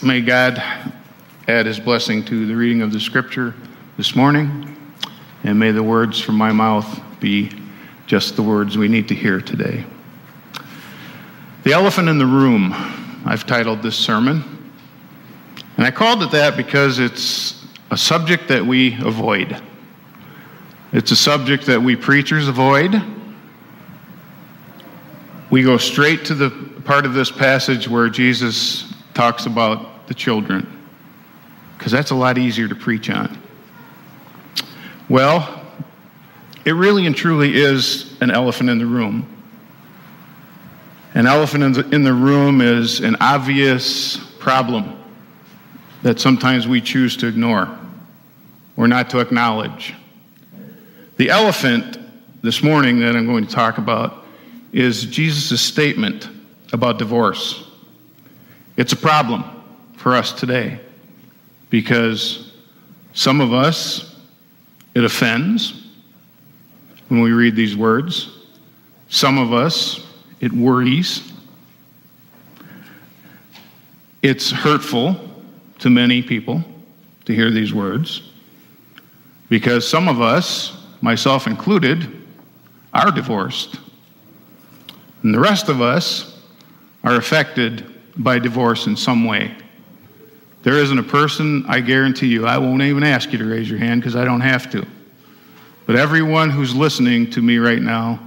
May God add his blessing to the reading of the scripture this morning, and may the words from my mouth be just the words we need to hear today. The elephant in the room, I've titled this sermon, and I called it that because it's a subject that we avoid. It's a subject that we preachers avoid. We go straight to the part of this passage where Jesus talks about the children, because that's a lot easier to preach on. Well, it really and truly is an elephant in the room. An elephant in the, in the room is an obvious problem that sometimes we choose to ignore or not to acknowledge. The elephant this morning that I'm going to talk about is Jesus' statement about divorce. It's a problem for us today because some of us, it offends when we read these words. Some of us, it worries. It's hurtful to many people to hear these words because some of us, myself included, are divorced. And the rest of us are affected by divorce in some way. There isn't a person, I guarantee you, I won't even ask you to raise your hand because I don't have to. But everyone who's listening to me right now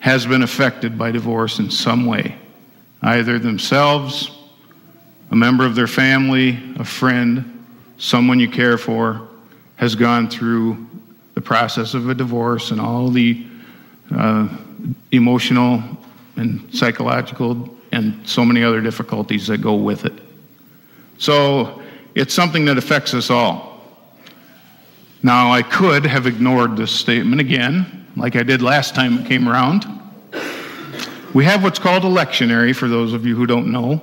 has been affected by divorce in some way, either themselves, a member of their family, a friend, someone you care for, has gone through the process of a divorce and all the uh, emotional and psychological and so many other difficulties that go with it. So it's something that affects us all. Now, I could have ignored this statement again, like I did last time it came around. We have what's called a lectionary, for those of you who don't know.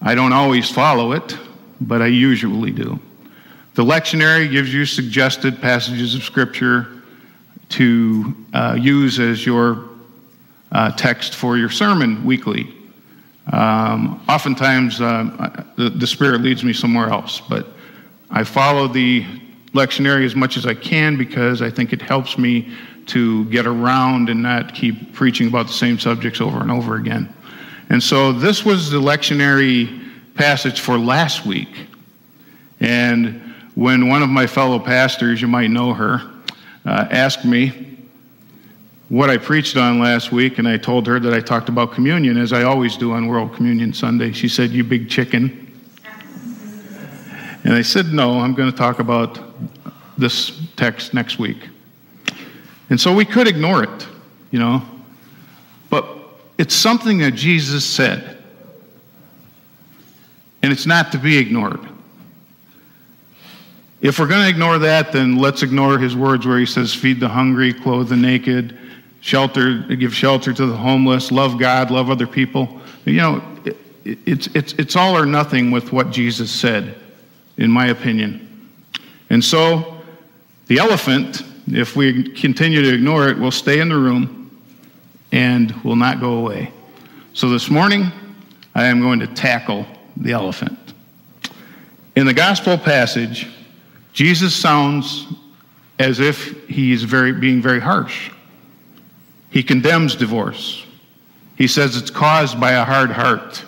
I don't always follow it, but I usually do. The lectionary gives you suggested passages of Scripture to uh, use as your uh, text for your sermon weekly. Um, oftentimes, uh, the, the Spirit leads me somewhere else, but I follow the lectionary as much as I can because I think it helps me to get around and not keep preaching about the same subjects over and over again. And so this was the lectionary passage for last week. And when one of my fellow pastors, you might know her, uh, asked me, what I preached on last week, and I told her that I talked about communion, as I always do on World Communion Sunday. She said, You big chicken. And I said, No, I'm going to talk about this text next week. And so we could ignore it, you know, but it's something that Jesus said, and it's not to be ignored. If we're going to ignore that, then let's ignore his words where he says, Feed the hungry, clothe the naked shelter, give shelter to the homeless, love God, love other people. You know, it, it's, it's, it's all or nothing with what Jesus said, in my opinion. And so, the elephant, if we continue to ignore it, will stay in the room and will not go away. So, this morning, I am going to tackle the elephant. In the gospel passage, Jesus sounds as if he's very, being very harsh. He condemns divorce. He says it's caused by a hard heart.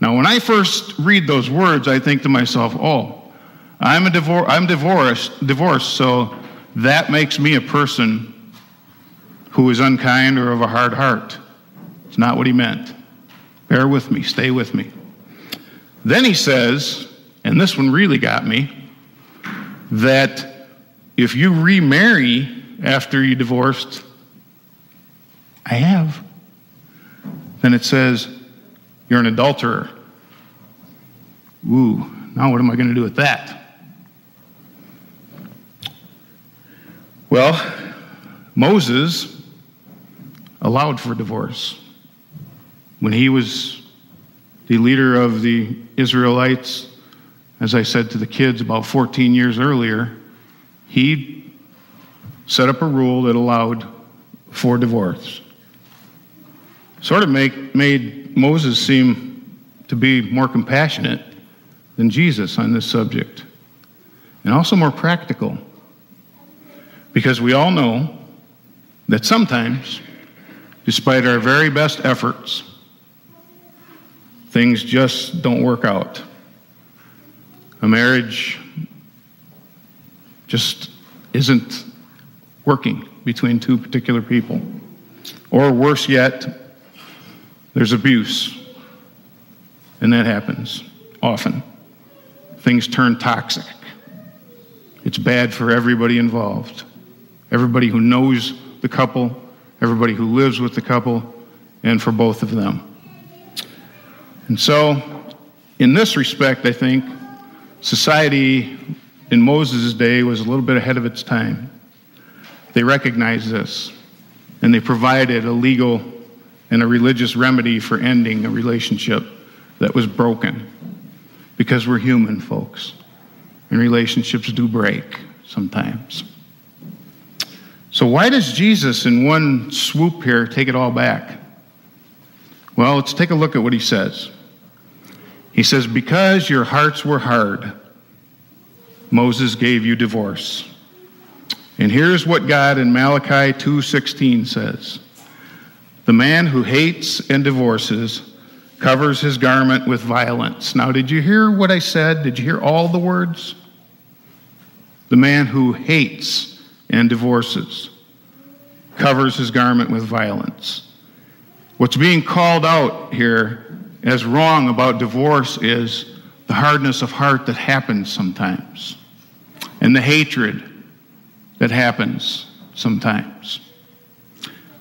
Now, when I first read those words, I think to myself, oh, I'm, a divor- I'm divorced, divorced, so that makes me a person who is unkind or of a hard heart. It's not what he meant. Bear with me, stay with me. Then he says, and this one really got me, that if you remarry after you divorced, I have. Then it says, You're an adulterer. Ooh, now what am I going to do with that? Well, Moses allowed for divorce. When he was the leader of the Israelites, as I said to the kids about 14 years earlier, he set up a rule that allowed for divorce sort of make, made Moses seem to be more compassionate than Jesus on this subject, and also more practical. Because we all know that sometimes, despite our very best efforts, things just don't work out. A marriage just isn't working between two particular people. Or worse yet, there's abuse. And that happens often. Things turn toxic. It's bad for everybody involved. Everybody who knows the couple, everybody who lives with the couple, and for both of them. And so, in this respect, I think society in Moses' day was a little bit ahead of its time. They recognized this, and they provided a legal and a religious remedy for ending a relationship that was broken. Because we're human, folks, and relationships do break sometimes. So, why does Jesus, in one swoop here, take it all back? Well, let's take a look at what he says. He says, Because your hearts were hard, Moses gave you divorce. And here's what God in Malachi 2:16 says. The man who hates and divorces covers his garment with violence. Now, did you hear what I said? Did you hear all the words? The man who hates and divorces covers his garment with violence. What's being called out here as wrong about divorce is the hardness of heart that happens sometimes and the hatred that happens sometimes.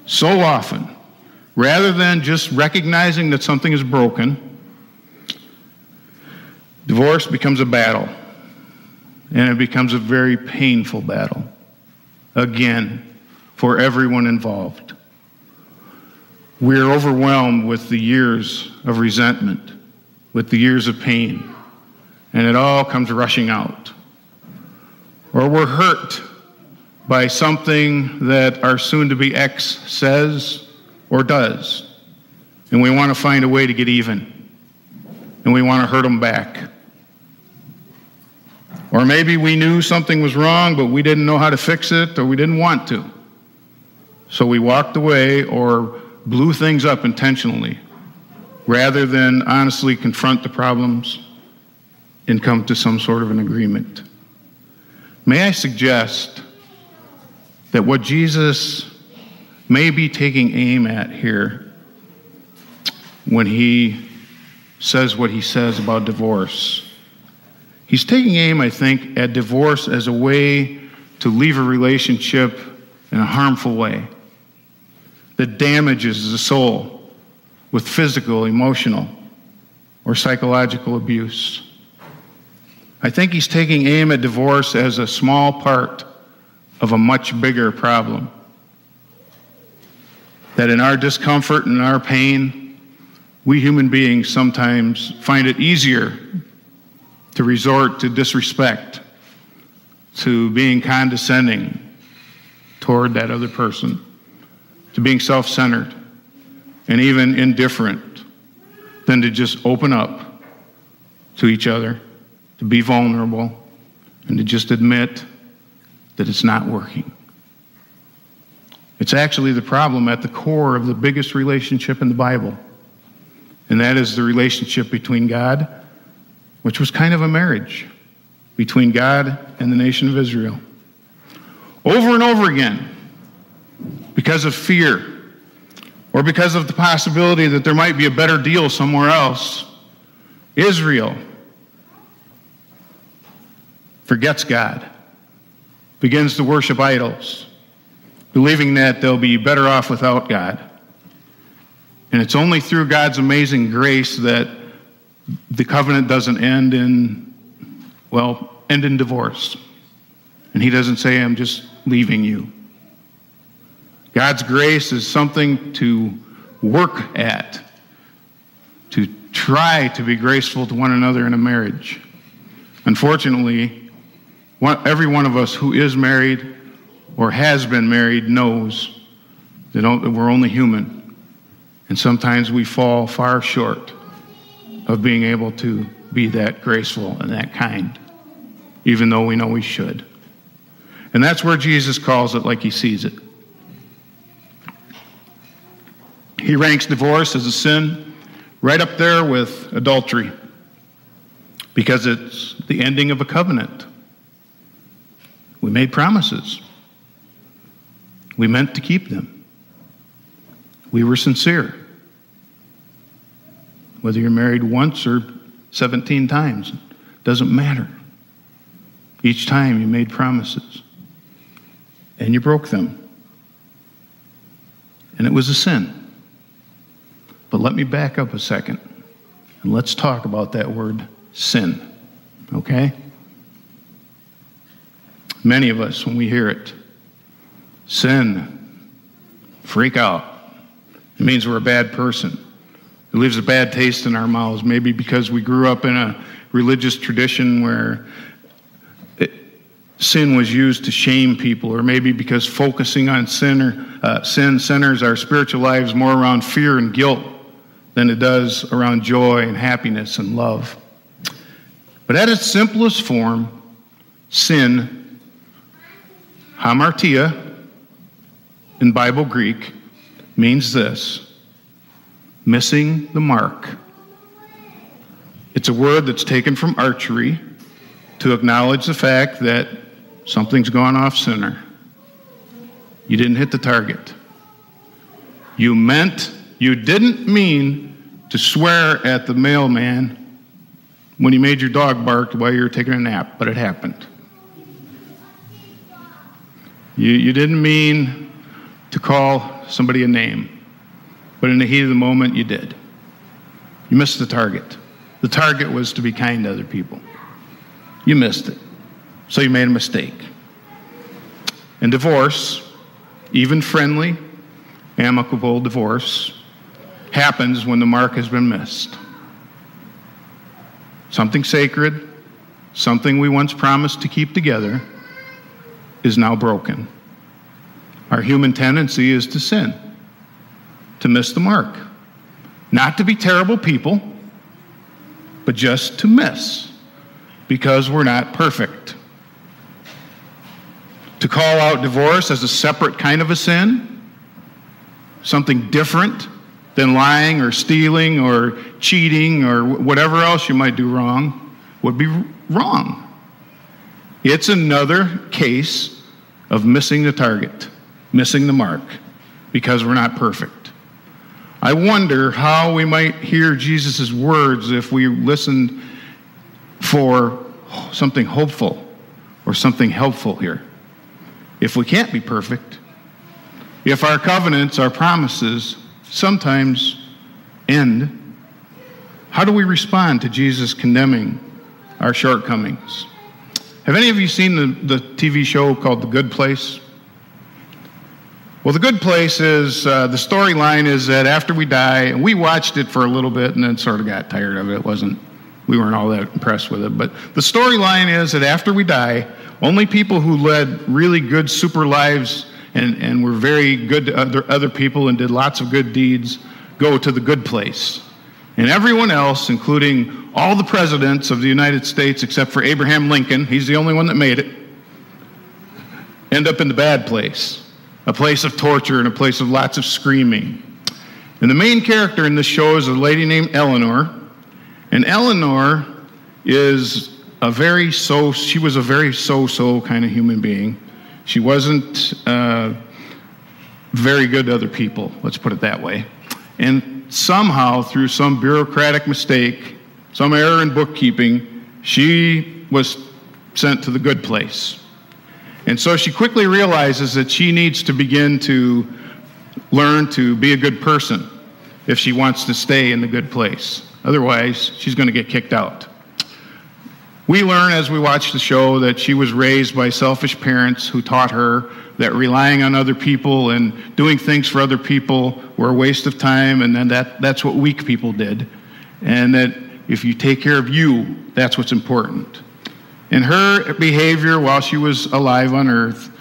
So often, rather than just recognizing that something is broken, divorce becomes a battle. And it becomes a very painful battle. Again, for everyone involved. We're overwhelmed with the years of resentment, with the years of pain, and it all comes rushing out. Or we're hurt by something that our soon to be ex says or does. And we want to find a way to get even. And we want to hurt them back. Or maybe we knew something was wrong, but we didn't know how to fix it or we didn't want to. So we walked away or blew things up intentionally rather than honestly confront the problems and come to some sort of an agreement. May I suggest that what Jesus may be taking aim at here when he says what he says about divorce. He's taking aim, I think, at divorce as a way to leave a relationship in a harmful way that damages the soul with physical, emotional, or psychological abuse. I think he's taking aim at divorce as a small part of a much bigger problem. That in our discomfort and our pain, we human beings sometimes find it easier to resort to disrespect, to being condescending toward that other person, to being self centered, and even indifferent, than to just open up to each other, to be vulnerable, and to just admit that it's not working. It's actually the problem at the core of the biggest relationship in the Bible, and that is the relationship between God, which was kind of a marriage between God and the nation of Israel. Over and over again, because of fear, or because of the possibility that there might be a better deal somewhere else, Israel forgets God begins to worship idols, believing that they'll be better off without God. And it's only through God's amazing grace that the covenant doesn't end in, well, end in divorce. And He doesn't say, I'm just leaving you. God's grace is something to work at, to try to be graceful to one another in a marriage. Unfortunately, every one of us who is married or has been married knows that we're only human. And sometimes we fall far short of being able to be that graceful and that kind, even though we know we should. And that's where Jesus calls it like he sees it. He ranks divorce as a sin right up there with adultery because it's the ending of a covenant. We made promises, we meant to keep them, we were sincere. Whether you're married once or 17 times, doesn't matter. Each time you made promises and you broke them. And it was a sin. But let me back up a second and let's talk about that word sin. Okay? Many of us, when we hear it, sin, freak out. It means we're a bad person. It leaves a bad taste in our mouths, maybe because we grew up in a religious tradition where it, sin was used to shame people, or maybe because focusing on sinner, uh, sin centers our spiritual lives more around fear and guilt than it does around joy and happiness and love. But at its simplest form, sin, hamartia, in Bible Greek, means this missing the mark. It's a word that's taken from archery to acknowledge the fact that something's gone off center. You didn't hit the target. You meant, you didn't mean to swear at the mailman when he made your dog bark while you were taking a nap, but it happened. You, you didn't mean to call somebody a name. But in the heat of the moment, you did. You missed the target. The target was to be kind to other people. You missed it. So you made a mistake. And divorce, even friendly, amicable divorce, happens when the mark has been missed. Something sacred, something we once promised to keep together, is now broken. Our human tendency is to sin to miss the mark. Not to be terrible people, but just to miss because we're not perfect. To call out divorce as a separate kind of a sin, something different than lying or stealing or cheating or whatever else you might do wrong, would be wrong. It's another case of missing the target, missing the mark, because we're not perfect. I wonder how we might hear Jesus' words if we listened for something hopeful or something helpful here. If we can't be perfect, if our covenants, our promises sometimes end, how do we respond to Jesus condemning our shortcomings? Have any of you seen the, the TV show called The Good Place? Well, the good place is uh, the storyline is that after we die, and we watched it for a little bit and then sort of got tired of it. It wasn't, we weren't all that impressed with it. But the storyline is that after we die, only people who led really good super lives and, and were very good to other, other people and did lots of good deeds go to the good place. And everyone else, including all the presidents of the United States except for Abraham Lincoln, he's the only one that made it, end up in the bad place a place of torture and a place of lots of screaming. And the main character in this show is a lady named Eleanor. And Eleanor is a very so, she was a very so so kind of human being. She wasn't uh, very good to other people, let's put it that way. And somehow, through some bureaucratic mistake, some error in bookkeeping, she was sent to the good place. And so she quickly realizes that she needs to begin to learn to be a good person if she wants to stay in the good place. Otherwise, she's going to get kicked out. We learn as we watch the show that she was raised by selfish parents who taught her that relying on other people and doing things for other people were a waste of time, and then that, that's what weak people did. And that if you take care of you, that's what's important. And her behavior while she was alive on earth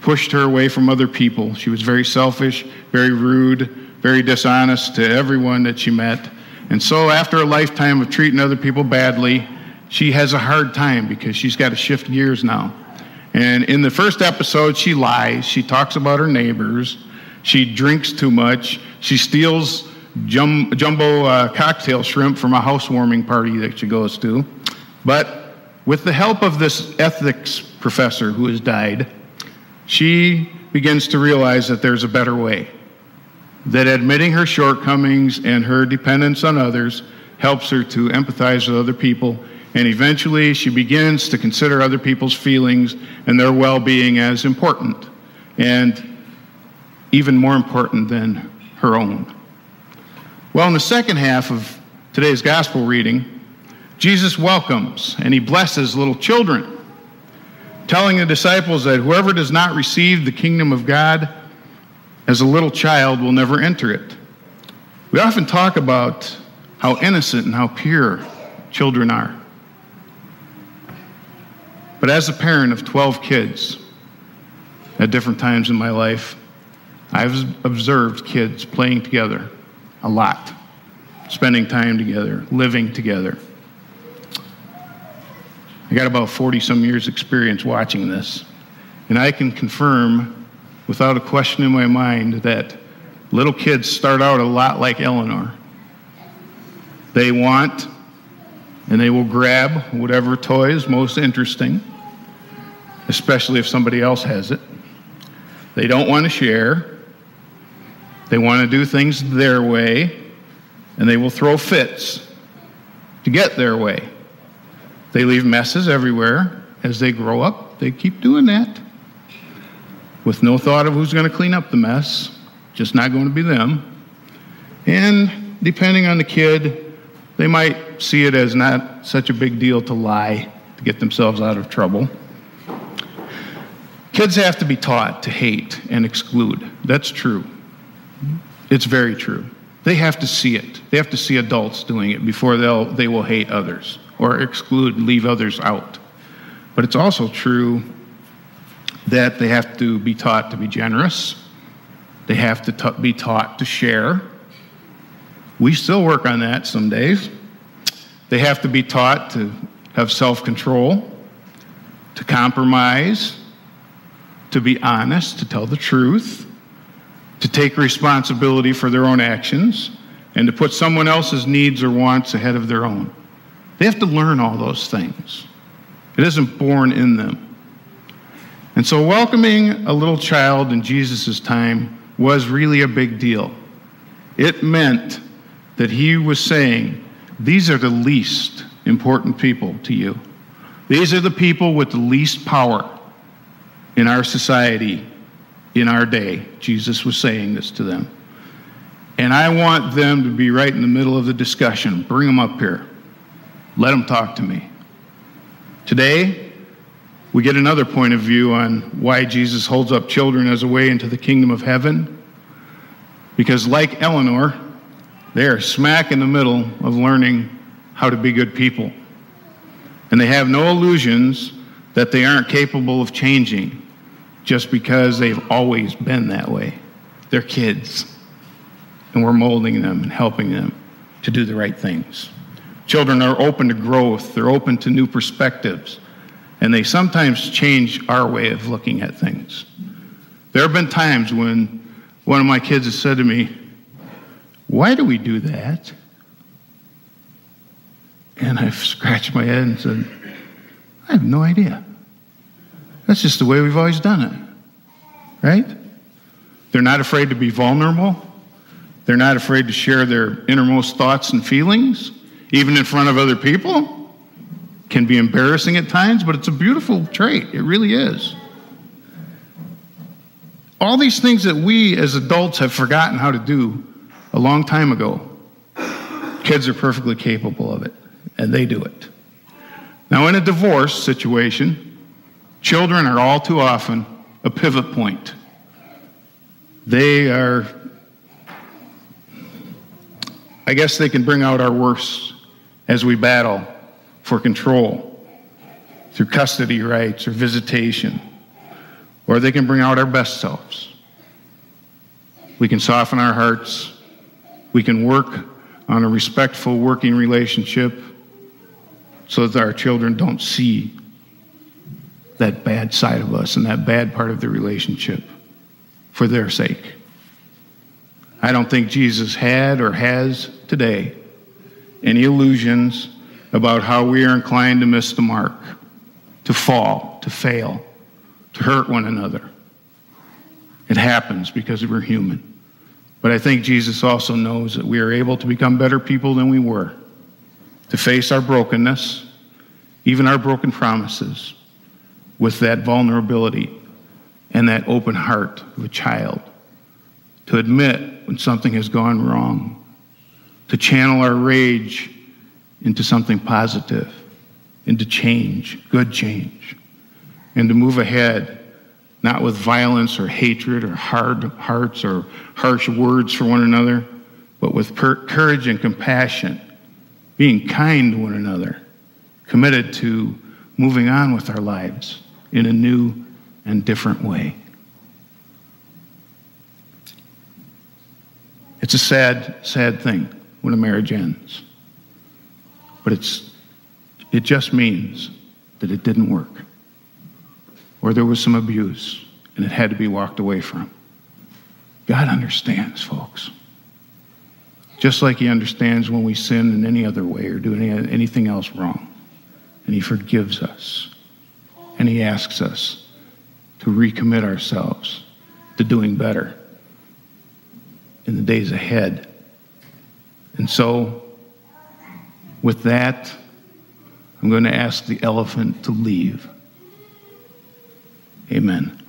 pushed her away from other people. She was very selfish, very rude, very dishonest to everyone that she met. And so, after a lifetime of treating other people badly, she has a hard time because she's got to shift gears now. And in the first episode, she lies. She talks about her neighbors. She drinks too much. She steals jum- jumbo uh, cocktail shrimp from a housewarming party that she goes to. But with the help of this ethics professor who has died, she begins to realize that there's a better way. That admitting her shortcomings and her dependence on others helps her to empathize with other people, and eventually she begins to consider other people's feelings and their well being as important, and even more important than her own. Well, in the second half of today's gospel reading, Jesus welcomes and he blesses little children, telling the disciples that whoever does not receive the kingdom of God as a little child will never enter it. We often talk about how innocent and how pure children are. But as a parent of 12 kids at different times in my life, I've observed kids playing together a lot, spending time together, living together. I got about 40 some years' experience watching this, and I can confirm without a question in my mind that little kids start out a lot like Eleanor. They want and they will grab whatever toy is most interesting, especially if somebody else has it. They don't want to share. They want to do things their way, and they will throw fits to get their way. They leave messes everywhere. As they grow up, they keep doing that with no thought of who's going to clean up the mess, just not going to be them. And depending on the kid, they might see it as not such a big deal to lie to get themselves out of trouble. Kids have to be taught to hate and exclude. That's true. It's very true. They have to see it. They have to see adults doing it before they'll, they will hate others or exclude, leave others out. But it's also true that they have to be taught to be generous. They have to t- be taught to share. We still work on that some days. They have to be taught to have self control, to compromise, to be honest, to tell the truth, to take responsibility for their own actions, and to put someone else's needs or wants ahead of their own. They have to learn all those things. It isn't born in them. And so, welcoming a little child in Jesus' time was really a big deal. It meant that he was saying, These are the least important people to you. These are the people with the least power in our society in our day. Jesus was saying this to them. And I want them to be right in the middle of the discussion. Bring them up here. Let them talk to me. Today, we get another point of view on why Jesus holds up children as a way into the kingdom of heaven. Because, like Eleanor, they are smack in the middle of learning how to be good people. And they have no illusions that they aren't capable of changing just because they've always been that way. They're kids, and we're molding them and helping them to do the right things. Children are open to growth, they're open to new perspectives, and they sometimes change our way of looking at things. There have been times when one of my kids has said to me, Why do we do that? And I've scratched my head and said, I have no idea. That's just the way we've always done it, right? They're not afraid to be vulnerable. They're not afraid to share their innermost thoughts and feelings, even in front of other people. Can be embarrassing at times, but it's a beautiful trait. It really is. All these things that we as adults have forgotten how to do a long time ago, kids are perfectly capable of it, and they do it. Now, in a divorce situation, Children are all too often a pivot point. They are, I guess they can bring out our worst as we battle for control through custody rights or visitation, or they can bring out our best selves. We can soften our hearts. We can work on a respectful working relationship so that our children don't see that bad side of us and that bad part of the relationship for their sake. I don't think Jesus had or has today any illusions about how we are inclined to miss the mark, to fall, to fail, to hurt one another. It happens because we're human. But I think Jesus also knows that we are able to become better people than we were, to face our brokenness, even our broken promises, with that vulnerability and that open heart of a child, to admit when something has gone wrong, to channel our rage into something positive, into change, good change, and to move ahead not with violence or hatred or hard hearts or harsh words for one another, but with per- courage and compassion, being kind to one another, committed to moving on with our lives in a new and different way. It's a sad, sad thing when a marriage ends. But it's, it just means that it didn't work or there was some abuse and it had to be walked away from. God understands, folks. Just like He understands when we sin in any other way or do any, anything else wrong. And He forgives us. And He asks us to recommit ourselves to doing better in the days ahead. And so, with that, I'm going to ask the elephant to leave. Amen.